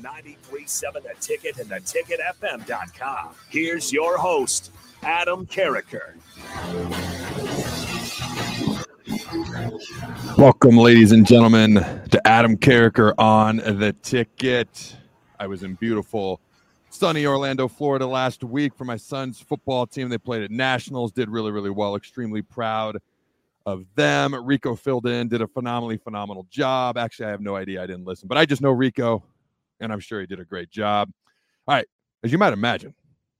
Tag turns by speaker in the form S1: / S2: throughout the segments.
S1: On 93.7 The Ticket and theticketfm.com. Here's your host, Adam Carriker.
S2: Welcome, ladies and gentlemen, to Adam Carriker on the ticket. I was in beautiful, sunny Orlando, Florida last week for my son's football team. They played at Nationals, did really, really well. Extremely proud of them. Rico filled in, did a phenomenally phenomenal job. Actually, I have no idea. I didn't listen, but I just know Rico, and I'm sure he did a great job. All right, as you might imagine,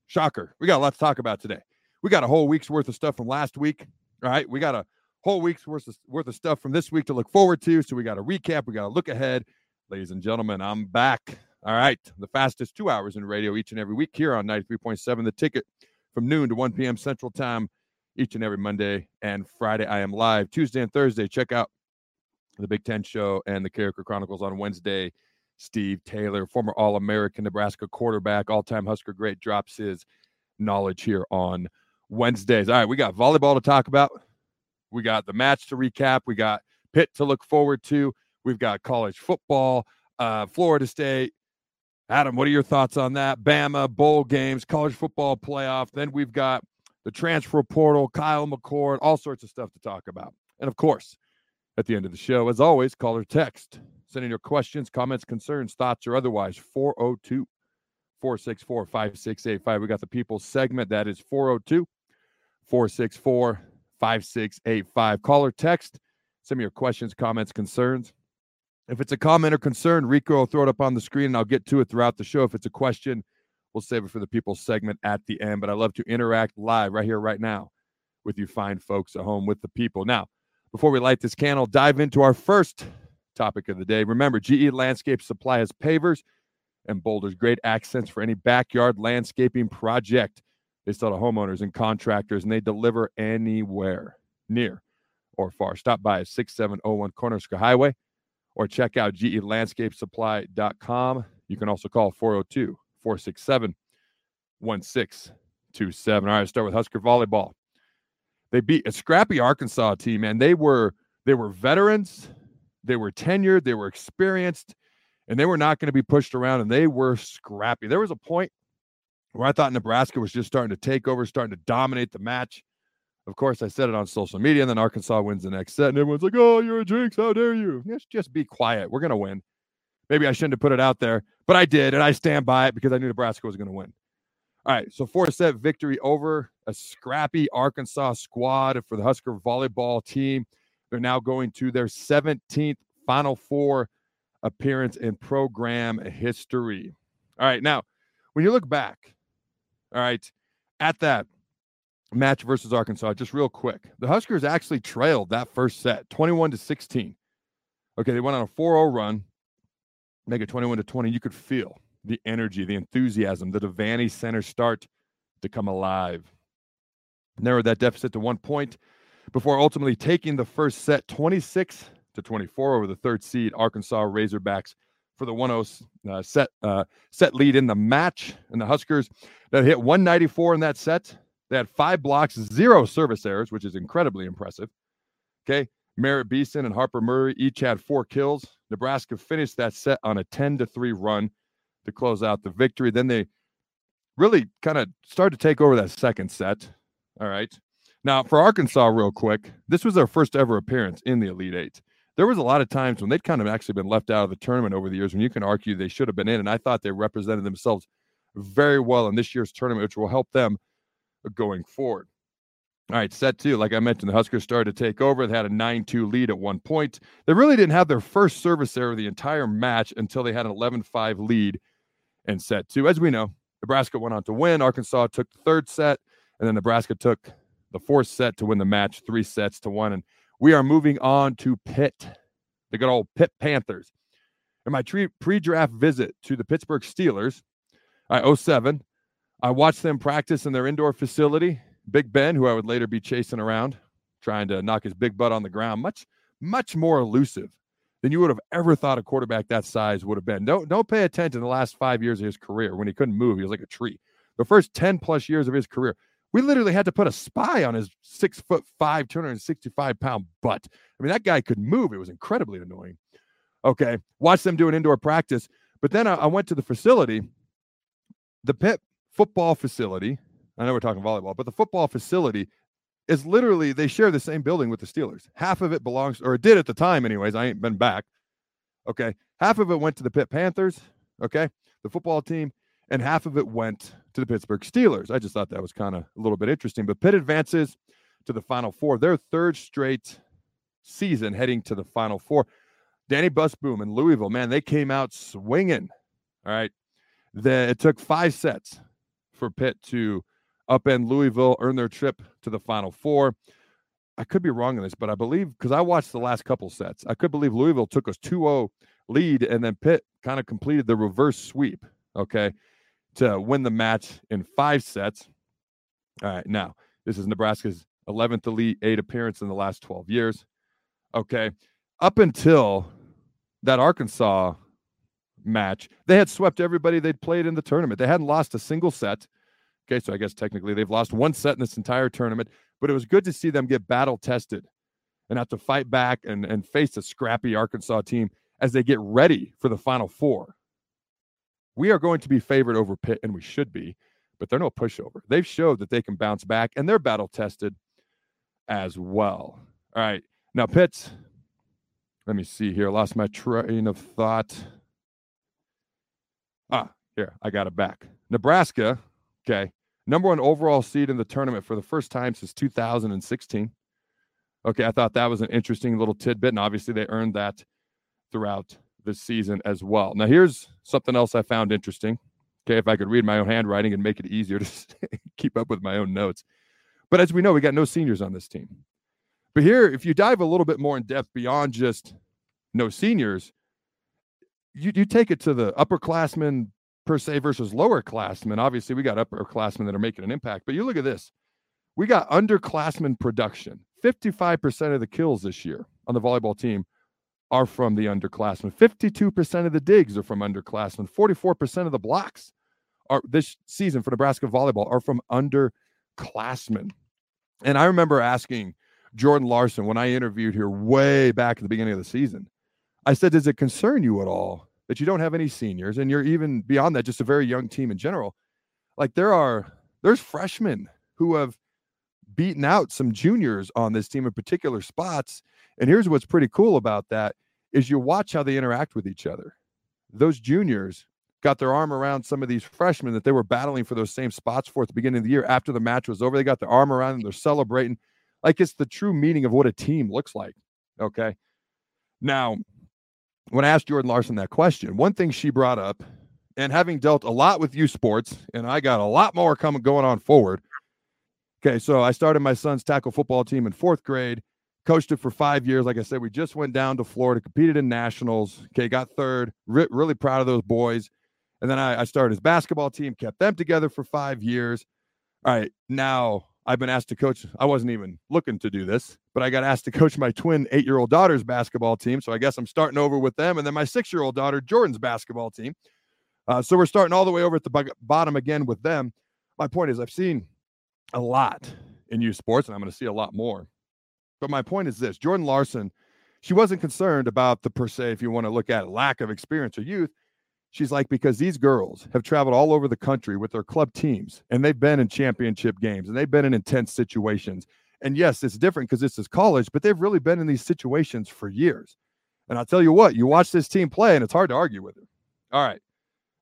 S2: shocker, we got a lot to talk about today. We got a whole week's worth of stuff from last week. All right, we got a whole week's worth of, worth of stuff from this week to look forward to. So we got a recap, we got to look ahead. Ladies and gentlemen, I'm back. All right, the fastest two hours in radio each and every week here on 93.7 The Ticket from noon to 1 p.m. Central Time each and every Monday and Friday. I am live Tuesday and Thursday. Check out the Big Ten Show and the Carriker Chronicles on Wednesday. Steve Taylor, former All American Nebraska quarterback, all time Husker great, drops his knowledge here on Wednesdays. All right, we got volleyball to talk about. We got the match to recap. We got Pitt to look forward to. We've got college football, uh, Florida State. Adam, what are your thoughts on that? Bama, bowl games, college football playoff. Then we've got the transfer portal, Kyle McCord, all sorts of stuff to talk about. And of course, at the end of the show, as always, call or text. Send in your questions, comments, concerns, thoughts, or otherwise. 402 464 5685. We got the people segment. That is 402 464 5685. Call or text. Send me your questions, comments, concerns. If it's a comment or concern, Rico will throw it up on the screen and I'll get to it throughout the show. If it's a question, we'll save it for the people segment at the end. But I love to interact live right here, right now with you fine folks at home with the people. Now, before we light this candle, dive into our first topic of the day. Remember, GE Landscape Supply has pavers and boulders, great accents for any backyard landscaping project. They sell to homeowners and contractors, and they deliver anywhere, near or far. Stop by at 6701 Cornhusker Highway or check out gelandscapesupply.com. You can also call 402 467 1627. All right, start with Husker Volleyball. They beat a scrappy Arkansas team, and they were they were veterans, they were tenured, they were experienced, and they were not going to be pushed around, and they were scrappy. There was a point where I thought Nebraska was just starting to take over, starting to dominate the match. Of course, I said it on social media, and then Arkansas wins the next set, and everyone's like, "Oh, you're a jinx! How dare you?" Let's just be quiet. We're gonna win. Maybe I shouldn't have put it out there, but I did, and I stand by it because I knew Nebraska was going to win. All right, so four set victory over a scrappy Arkansas squad for the Husker volleyball team. They're now going to their 17th Final Four appearance in program history. All right, now when you look back All right. At that match versus Arkansas, just real quick, the Huskers actually trailed that first set 21 to 16. Okay. They went on a 4 0 run, make it 21 to 20. You could feel the energy, the enthusiasm, the Devaney Center start to come alive. Narrowed that deficit to one point before ultimately taking the first set 26 to 24 over the third seed Arkansas Razorbacks for the 1-0 uh, set uh, set lead in the match. And the Huskers that hit 194 in that set. They had five blocks, zero service errors, which is incredibly impressive. Okay, Merritt Beason and Harper Murray each had four kills. Nebraska finished that set on a 10 to 3 run to close out the victory. Then they really kind of started to take over that second set. All right. Now, for Arkansas, real quick, this was their first ever appearance in the Elite Eight. There was a lot of times when they'd kind of actually been left out of the tournament over the years when you can argue they should have been in. And I thought they represented themselves very well in this year's tournament, which will help them going forward. All right, set two. Like I mentioned, the Huskers started to take over. They had a 9 2 lead at one point. They really didn't have their first service error the entire match until they had an 11 5 lead in set two. As we know, Nebraska went on to win. Arkansas took the third set, and then Nebraska took the fourth set to win the match, three sets to one. And we are moving on to Pitt, the good old Pitt Panthers. In my pre draft visit to the Pittsburgh Steelers, I 07, I watched them practice in their indoor facility. Big Ben, who I would later be chasing around, trying to knock his big butt on the ground, much, much more elusive than you would have ever thought a quarterback that size would have been. Don't don't pay attention to the last five years of his career when he couldn't move. He was like a tree. The first 10 plus years of his career, we literally had to put a spy on his six foot five, 265 pound butt. I mean, that guy could move. It was incredibly annoying. Okay. Watch them do an indoor practice. But then I, I went to the facility, the Pitt football facility. I know we're talking volleyball, but the football facility is literally they share the same building with the Steelers. Half of it belongs, or it did at the time, anyways. I ain't been back. Okay. Half of it went to the Pitt Panthers. Okay. The football team and half of it went to the Pittsburgh Steelers. I just thought that was kind of a little bit interesting. But Pitt advances to the Final Four, their third straight season heading to the Final Four. Dani Busboom and Louisville, man, they came out swinging. All right. The, it took five sets for Pitt to upend Louisville, earn their trip to the Final Four. I could be wrong on this, but I believe because I watched the last couple sets, I could believe Louisville took us 2 0 lead and then Pitt kind of completed the reverse sweep. Okay to win the match in five sets. All right, now this is Nebraska's 11th Elite Eight appearance in the last 12 years. Okay, up until that Arkansas match, they had swept everybody they'd played in the tournament. They hadn't lost a single set. Okay, so I guess technically they've lost one set in this entire tournament, but it was good to see them get battle tested and have to fight back and, and face a scrappy Arkansas team as they get ready for the Final Four. We are going to be favored over Pitt, and we should be, but they're no pushover. They've showed that they can bounce back, and they're battle tested as well. All right. Now, Pitt, let me see here. Lost my train of thought. Ah, here, I got it back. Nebraska, okay, number one overall seed in the tournament for the first time since 2016. Okay, I thought that was an interesting little tidbit, and obviously they earned that throughout this season as well. Now, here's something else I found interesting. Okay, if I could read my own handwriting and make it easier to keep up with my own notes. But as we know, we got no seniors on this team. But here, if you dive a little bit more in depth beyond just no seniors, you, you take it to the upperclassmen per se versus lower classmen. Obviously, we got upperclassmen that are making an impact. But you look at this. We got underclassmen production. 55% of the kills this year on the volleyball team are from the underclassmen. 52% of the digs are from underclassmen. 44% of the blocks are this season for Nebraska volleyball are from underclassmen. And I remember asking Jordan Larson when I interviewed here way back at the beginning of the season. I said, Does it concern you at all that you don't have any seniors and you're even beyond that, just a very young team in general? Like there are there's freshmen who have beaten out some juniors on this team in particular spots and here's what's pretty cool about that is you watch how they interact with each other. Those juniors got their arm around some of these freshmen that they were battling for those same spots for at the beginning of the year after the match was over. They got their arm around them, they're celebrating. Like it's the true meaning of what a team looks like. Okay. Now, when I asked Jordan Larson that question, one thing she brought up, And having dealt a lot with youth sports, and I got a lot more coming going on forward. Okay, so I started my son's tackle football team in fourth grade, coached it for five years. Like I said, we just went down to Florida, competed in nationals. Okay, got third. Re- really proud of those boys. And then I, I started his basketball team, kept them together for five years. All right, now I've been asked to coach. I wasn't even looking to do this, but I got asked to coach my twin eight year old daughter's basketball team. So I guess I'm starting over with them. And then my six year old daughter, Jordan's basketball team. Uh, so we're starting all the way over at the bottom again with them. My point is, I've seen a lot in youth sports, and I'm going to see a lot more. But my point is this Jordan Larson, she wasn't concerned about the per se, if you want to look at lack of experience or youth. She's like, because these girls have traveled all over the country with their club teams and they've been in championship games and they've been in intense situations. And yes, it's different because this is college, but they've really been in these situations for years. And I'll tell you what, you watch this team play and it's hard to argue with it. All right.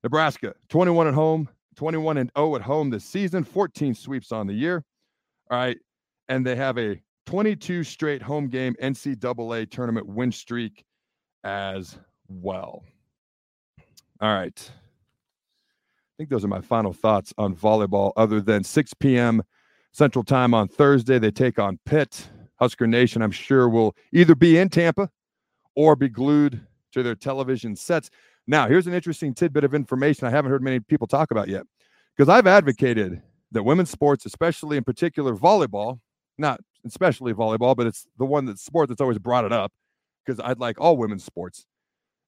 S2: Nebraska, 21 at home, 21 and 0 at home this season, 14 sweeps on the year. All right. And they have a 22 straight home game NCAA tournament win streak as well. All right. I think those are my final thoughts on volleyball, other than 6 p.m. Central Time on Thursday. They take on Pitt. Husker Nation, I'm sure, will either be in Tampa or be glued to their television sets. Now, here's an interesting tidbit of information I haven't heard many people talk about yet, because I've advocated that women's sports, especially in particular volleyball, not especially volleyball, but it's the one that sport that's always brought it up, because I'd like all women's sports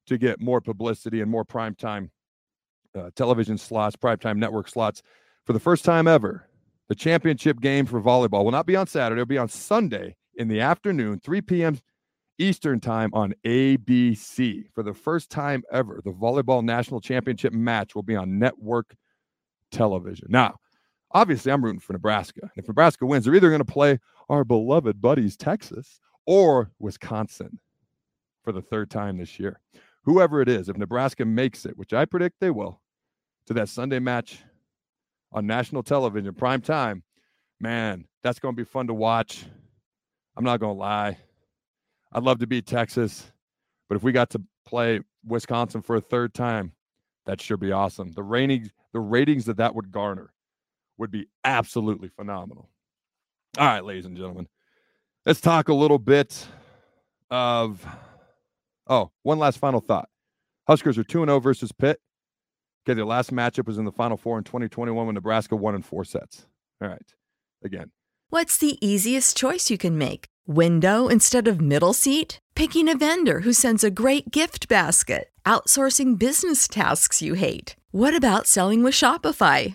S2: to get more publicity and more primetime uh, television slots, primetime network slots. For the first time ever, the championship game for volleyball will not be on Saturday, it'll be on Sunday in the afternoon, 3 p.m. Eastern time on ABC. For the first time ever, the volleyball national championship match will be on network television. Now, obviously, I'm rooting for Nebraska. If Nebraska wins, they're either going to play our beloved buddies, Texas, or Wisconsin for the third time this year whoever it is, if Nebraska makes it, which I predict they will, to that Sunday match on national television, prime time, man, that's going to be fun to watch. I'm not going to lie. I'd love to beat Texas, but if we got to play Wisconsin for a third time, that sure be awesome. The ratings, the ratings that that would garner would be absolutely phenomenal. All right, ladies and gentlemen, let's talk a little bit of Oh, one last final thought. Huskers are 2 0 versus Pitt. Okay, their last matchup was in the Final Four in 2021 when Nebraska won in four sets. All right. Again.
S3: What's the easiest choice you can make? Window instead of middle seat? Picking a vendor who sends a great gift basket? Outsourcing business tasks you hate? What about selling with Shopify?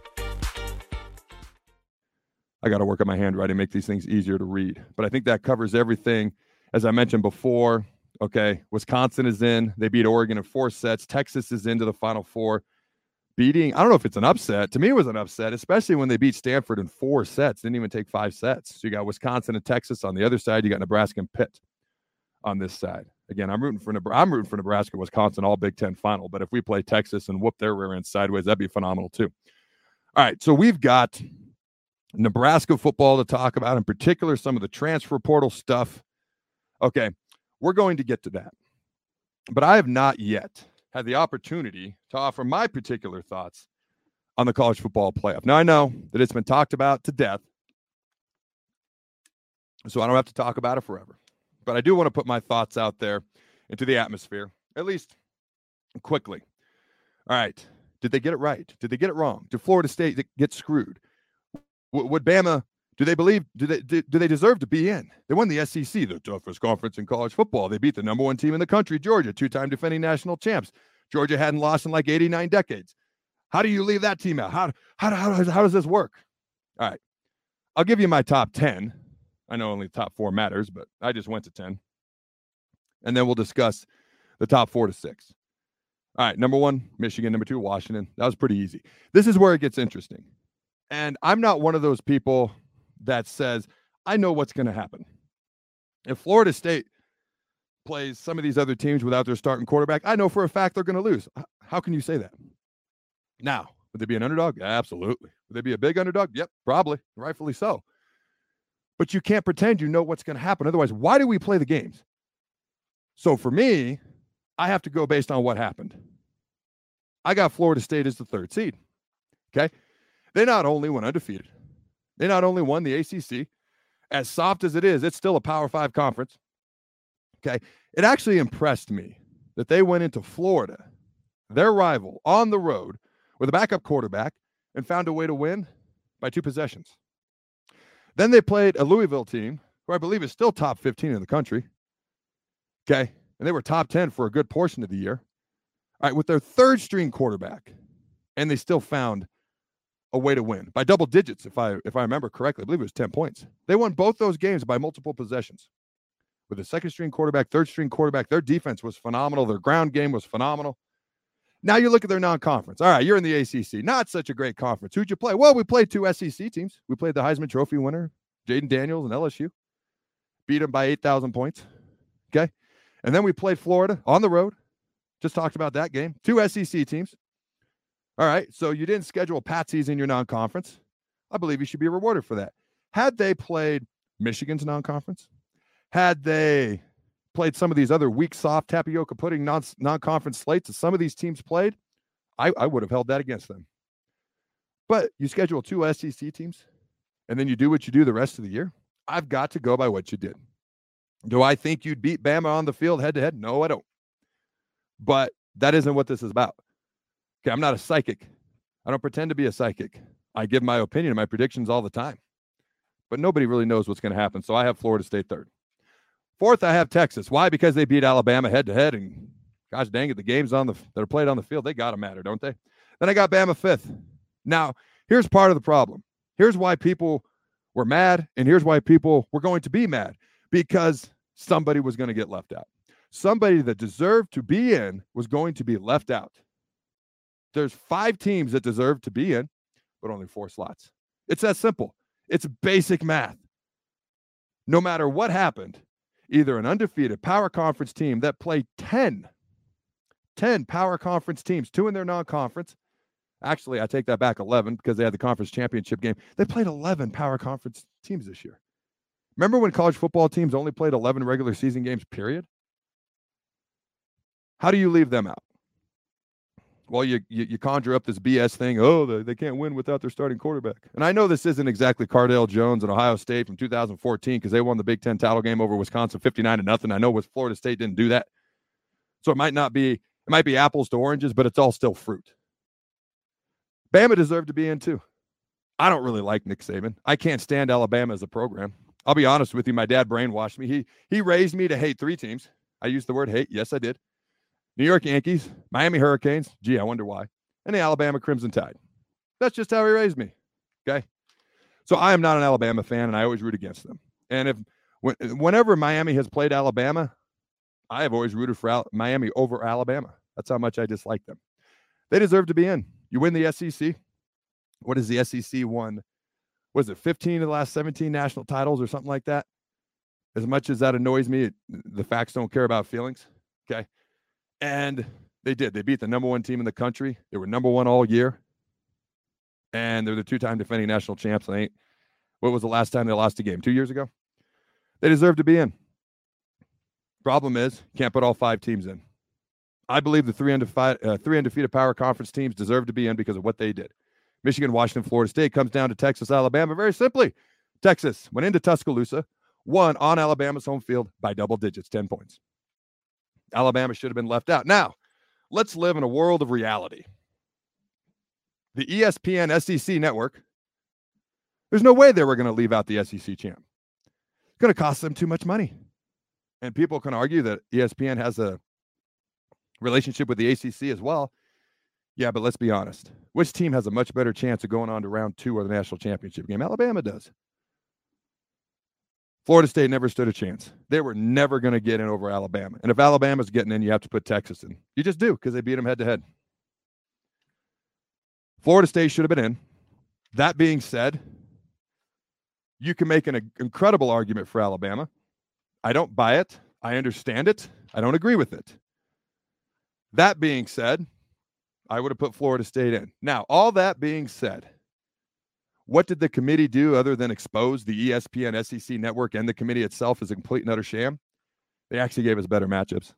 S2: I got to work on my handwriting, make these things easier to read. But I think that covers everything. As I mentioned before, okay, Wisconsin is in. They beat Oregon in four sets. Texas is into the Final Four. Beating, I don't know if it's an upset. To me, it was an upset, especially when they beat Stanford in four sets. Didn't even take five sets. So you got Wisconsin and Texas on the other side. You got Nebraska and Pitt on this side. Again, I'm rooting for Nebraska. I'm rooting for Nebraska, Wisconsin, all Big Ten final. But if we play Texas and whoop their rear end sideways, that'd be phenomenal too. All right, so we've got Nebraska football to talk about, in particular, some of the transfer portal stuff. Okay, we're going to get to that. But I have not yet had the opportunity to offer my particular thoughts on the college football playoff. Now, I know that it's been talked about to death, so I don't have to talk about it forever. But I do want to put my thoughts out there into the atmosphere, at least quickly. All right. Did they get it right? Did they get it wrong? Did Florida State get screwed? Would Bama do they believe do they do, do, they deserve to be in? They won the SEC, the toughest conference in college football. They beat the number one team in the country, Georgia, two-time defending national champs. Georgia hadn't lost in like 89 decades. How do you leave that team out? How how how, how does this work? All right. I'll give you my top 10. I know only the top 4 matters, but I just went to 10. And then we'll discuss the top 4 to 6. All right, number 1, Michigan, number 2, Washington. That was pretty easy. This is where it gets interesting. And I'm not one of those people that says, I know what's going to happen. If Florida State plays some of these other teams without their starting quarterback, I know for a fact they're going to lose. How can you say that? Now, would they be an underdog? Absolutely. Would they be a big underdog? Yep, probably, rightfully so. But you can't pretend you know what's going to happen. Otherwise, why do we play the games? So for me, I have to go based on what happened. I got Florida State as the third seed. Okay. They not only went undefeated, they not only won the ACC, as soft as it is, it's still a Power Five conference. Okay. It actually impressed me that they went into Florida, their rival, on the road with a backup quarterback and found a way to win by two possessions. Then they played a Louisville team, who I believe is still top 15 in the country. Okay. And they were top 10 for a good portion of the year. All right. With their third string quarterback, and they still found a way to win by double digits, if I if I remember correctly. I believe it was 10 points. They won both those games by multiple possessions. With a second string quarterback, third string quarterback, their defense was phenomenal. Their ground game was phenomenal. Now you look at their non-conference. All right, you're in the ACC. Not such a great conference. Who'd you play? Well, we played two SEC teams. We played the Heisman Trophy winner, Jayden Daniels and LSU. Beat them by 8,000 points. Okay. And then we played Florida on the road. Just talked about that game. Two SEC teams. All right. So you didn't schedule patsies in your non conference. I believe you should be rewarded for that. Had they played Michigan's non conference, had they played some of these other weak, soft tapioca pudding non conference slates that some of these teams played, I, I would have held that against them. But you schedule two SEC teams and then you do what you do the rest of the year. I've got to go by what you did. Do I think you'd beat Bama on the field head to head? No, I don't. But that isn't what this is about. Okay, I'm not a psychic. I don't pretend to be a psychic. I give my opinion and my predictions all the time. But nobody really knows what's going to happen. So I have Florida State third. Fourth, I have Texas. Why? Because they beat Alabama head to head, and gosh dang it, the games on the that are played on the field they got to matter, don't they? Then I got Bama fifth. Now, here's part of the problem. Here's why people were mad, and here's why people were going to be mad because somebody was going to get left out. Somebody that deserved to be in was going to be left out. There's five teams that deserve to be in, but only four slots. It's that simple. It's basic math. No matter what happened, either an undefeated power conference team that played 10, 10 power conference teams, two in their non conference. Actually, I take that back 11 because they had the conference championship game. They played 11 power conference teams this year. Remember when college football teams only played 11 regular season games, period? How do you leave them out? Well, you, you, you conjure up this BS thing. Oh, they, they can't win without their starting quarterback. And I know this isn't exactly Cardale Jones and Ohio State from 2014 because they won the Big Ten title game over Wisconsin 59 to nothing. I know with Florida State didn't do that, so it might not be it might be apples to oranges, but it's all still fruit. Bama deserved to be in too. I don't really like Nick Saban. I can't stand Alabama as a program. I'll be honest with you. My dad brainwashed me. He he raised me to hate three teams. I used the word hate. Yes, I did. New York Yankees, Miami Hurricanes. Gee, I wonder why. And the Alabama Crimson Tide. That's just how he raised me. Okay. So I am not an Alabama fan and I always root against them. And if whenever Miami has played Alabama, I have always rooted for Miami over Alabama. That's how much I dislike them. They deserve to be in. You win the SEC. What is the SEC won? Was it 15 of the last 17 national titles or something like that? As much as that annoys me, the facts don't care about feelings. Okay. And they did. They beat the number one team in the country. They were number one all year. And they're the two time defending national champs. I ain't, what was the last time they lost a game? Two years ago? They deserve to be in. Problem is, can't put all five teams in. I believe the three uh, three undefeated power conference teams deserve to be in because of what they did. Michigan, Washington, Florida State comes down to Texas, Alabama. Very simply, Texas went into Tuscaloosa, won on Alabama's home field by double digits, 10 points. Alabama should have been left out. Now, let's live in a world of reality. The ESPN SEC network, there's no way they were going to leave out the SEC champ. It's going to cost them too much money. And people can argue that ESPN has a relationship with the ACC as well. Yeah, but let's be honest. Which team has a much better chance of going on to round two of the national championship game? Alabama does. Florida State never stood a chance. They were never going to get in over Alabama. And if Alabama's getting in, you have to put Texas in. You just do because they beat them head to head. Florida State should have been in. That being said, you can make an incredible argument for Alabama. I don't buy it. I understand it. I don't agree with it. That being said, I would have put Florida State in. Now, all that being said, what did the committee do other than expose the ESPN SEC network and the committee itself as a complete and utter sham? They actually gave us better matchups.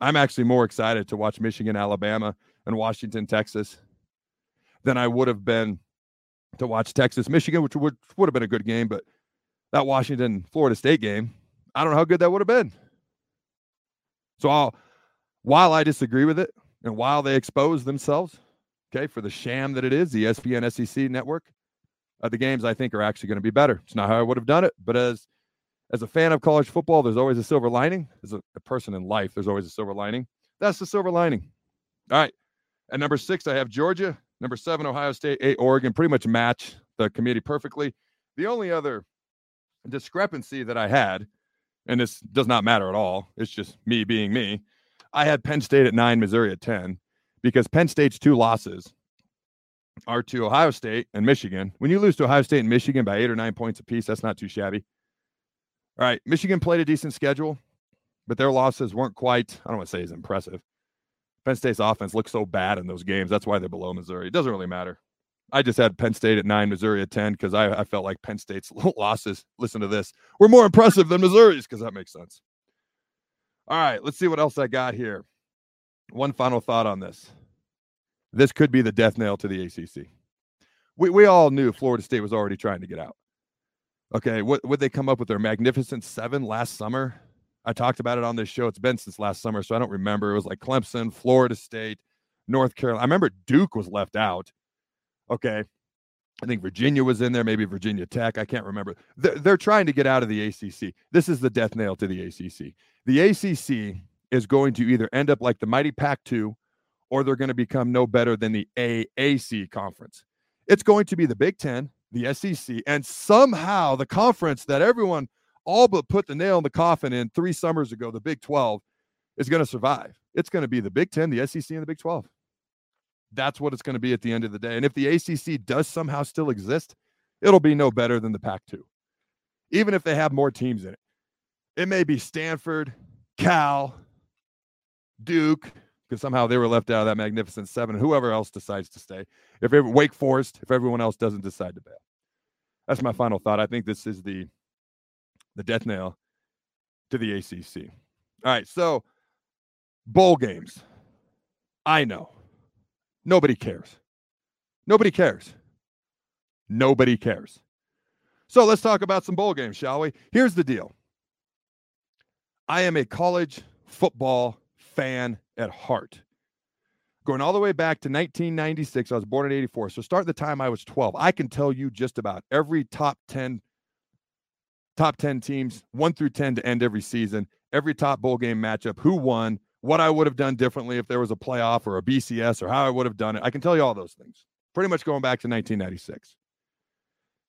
S2: I'm actually more excited to watch Michigan, Alabama, and Washington, Texas than I would have been to watch Texas, Michigan, which would, would have been a good game. But that Washington, Florida State game, I don't know how good that would have been. So I'll, while I disagree with it and while they expose themselves, okay, for the sham that it is, the ESPN SEC network, uh, the games I think are actually going to be better. It's not how I would have done it, but as as a fan of college football, there's always a silver lining. As a, a person in life, there's always a silver lining. That's the silver lining. All right. At number six, I have Georgia. Number seven, Ohio State. Eight, Oregon. Pretty much match the committee perfectly. The only other discrepancy that I had, and this does not matter at all, it's just me being me. I had Penn State at nine, Missouri at 10, because Penn State's two losses are to Ohio State and Michigan. When you lose to Ohio State and Michigan by eight or nine points apiece, that's not too shabby. All right, Michigan played a decent schedule, but their losses weren't quite, I don't want to say as impressive. Penn State's offense looks so bad in those games. That's why they're below Missouri. It doesn't really matter. I just had Penn State at nine, Missouri at 10, because I, I felt like Penn State's losses, listen to this, were more impressive than Missouri's, because that makes sense. All right, let's see what else I got here. One final thought on this this could be the death nail to the ACC. We, we all knew Florida State was already trying to get out. Okay, what would they come up with their magnificent seven last summer? I talked about it on this show. It's been since last summer, so I don't remember. It was like Clemson, Florida State, North Carolina. I remember Duke was left out. Okay. I think Virginia was in there, maybe Virginia Tech. I can't remember. They're, they're trying to get out of the ACC. This is the death nail to the ACC. The ACC is going to either end up like the mighty Pac 2 or they're going to become no better than the AAC conference. It's going to be the Big Ten, the SEC, and somehow the conference that everyone all but put the nail in the coffin in three summers ago, the Big 12, is going to survive. It's going to be the Big Ten, the SEC, and the Big 12. That's what it's going to be at the end of the day. And if the ACC does somehow still exist, it'll be no better than the Pac 2, even if they have more teams in it. It may be Stanford, Cal, Duke, because somehow they were left out of that magnificent seven. Whoever else decides to stay, if it, Wake Forest, if everyone else doesn't decide to bail, that's my final thought. I think this is the the death nail to the ACC. All right, so bowl games. I know nobody cares. Nobody cares. Nobody cares. So let's talk about some bowl games, shall we? Here's the deal. I am a college football fan at heart. Going all the way back to 1996, I was born in 84. So start the time I was 12. I can tell you just about every top 10 top 10 teams, 1 through 10 to end every season, every top bowl game matchup, who won, what I would have done differently if there was a playoff or a BCS or how I would have done it. I can tell you all those things. Pretty much going back to 1996.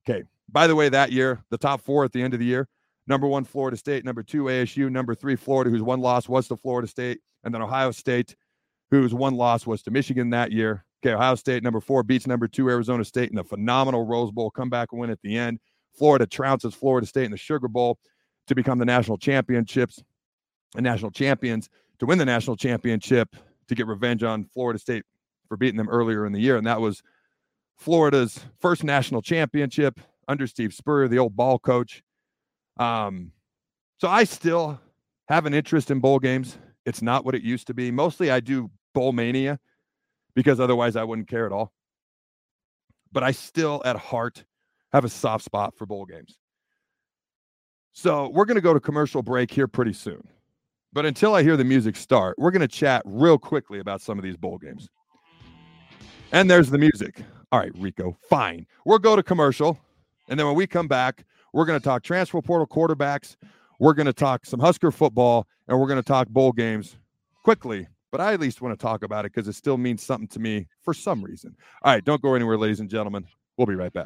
S2: Okay. By the way, that year, the top 4 at the end of the year, number 1 Florida State, number 2 ASU, number 3 Florida whose one loss was to Florida State, and then Ohio State, whose one loss was to Michigan that year. Okay, Ohio State, number four, beats number two, Arizona State in a phenomenal Rose Bowl comeback win at the end. Florida trounces Florida State in the Sugar Bowl to become the national championships and national champions to win the national championship to get revenge on Florida State for beating them earlier in the year. And that was Florida's first national championship under Steve Spurrier, the old ball coach. Um, so I still have an interest in bowl games It's not what it used to be. Mostly I do bowl mania because otherwise I wouldn't care at all. But I still at heart have a soft spot for bowl games. So we're going to go to commercial break here pretty soon. But until I hear the music start, we're going to chat real quickly about some of these bowl games. And there's the music. All right, Rico, fine. We'll go to commercial. And then when we come back, we're going to talk transfer portal quarterbacks. We're going to talk some Husker football and we're going to talk bowl games quickly. But I at least want to talk about it because it still means something to me for some reason. All right, don't go anywhere, ladies and gentlemen. We'll be right back.